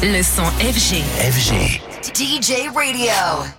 Le son FG. FG. DJ Radio.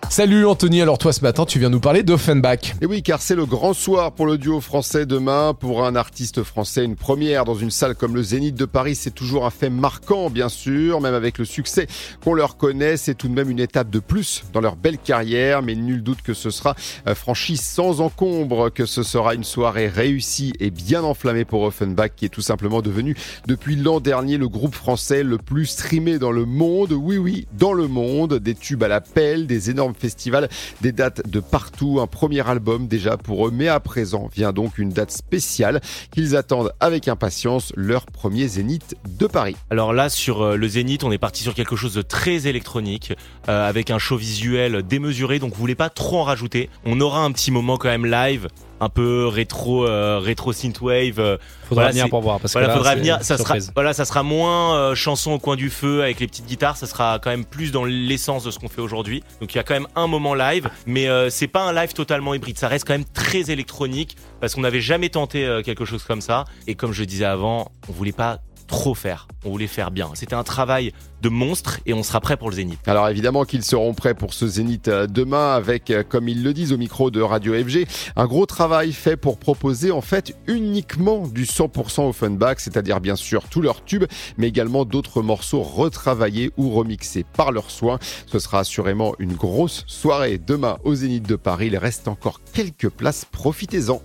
Salut Anthony, alors toi ce matin tu viens nous parler d'Offenbach. Et oui, car c'est le grand soir pour le duo français demain. Pour un artiste français, une première dans une salle comme le Zénith de Paris, c'est toujours un fait marquant, bien sûr. Même avec le succès qu'on leur connaît, c'est tout de même une étape de plus dans leur belle carrière. Mais nul doute que ce sera euh, franchi sans encombre, que ce sera une soirée réussie et bien enflammée pour Offenbach, qui est tout simplement devenu depuis l'an dernier le groupe français le plus streamé dans le monde. Oui, oui, dans le monde des tubes à la pelle, des énormes festivals, des dates de partout, un premier album déjà pour eux, mais à présent vient donc une date spéciale qu'ils attendent avec impatience, leur premier Zénith de Paris. Alors là, sur euh, le Zénith, on est parti sur quelque chose de très électronique, euh, avec un show visuel démesuré, donc vous voulez pas trop en rajouter. On aura un petit moment quand même live, un peu rétro euh, rétro synthwave. euh, Faudra voilà, venir pour voir parce voilà, que là, faudra venir. Ça sera, voilà, ça sera moins euh, chanson au coin du feu avec les petites guitares. Ça sera quand même plus dans l'essence de ce qu'on fait aujourd'hui. Donc il y a quand même un moment live, mais euh, c'est pas un live totalement hybride. Ça reste quand même très électronique parce qu'on n'avait jamais tenté euh, quelque chose comme ça. Et comme je disais avant, on voulait pas trop faire. On voulait faire bien. C'était un travail de monstre et on sera prêt pour le Zénith. Alors évidemment qu'ils seront prêts pour ce Zénith euh, demain avec, euh, comme ils le disent au micro de Radio FG, un gros travail fait pour proposer en fait uniquement du 100% Offenbach, c'est-à-dire bien sûr tous leurs tubes, mais également d'autres morceaux retravaillés ou remixés par leurs soins. Ce sera assurément une grosse soirée demain au Zénith de Paris. Il reste encore quelques places, profitez-en.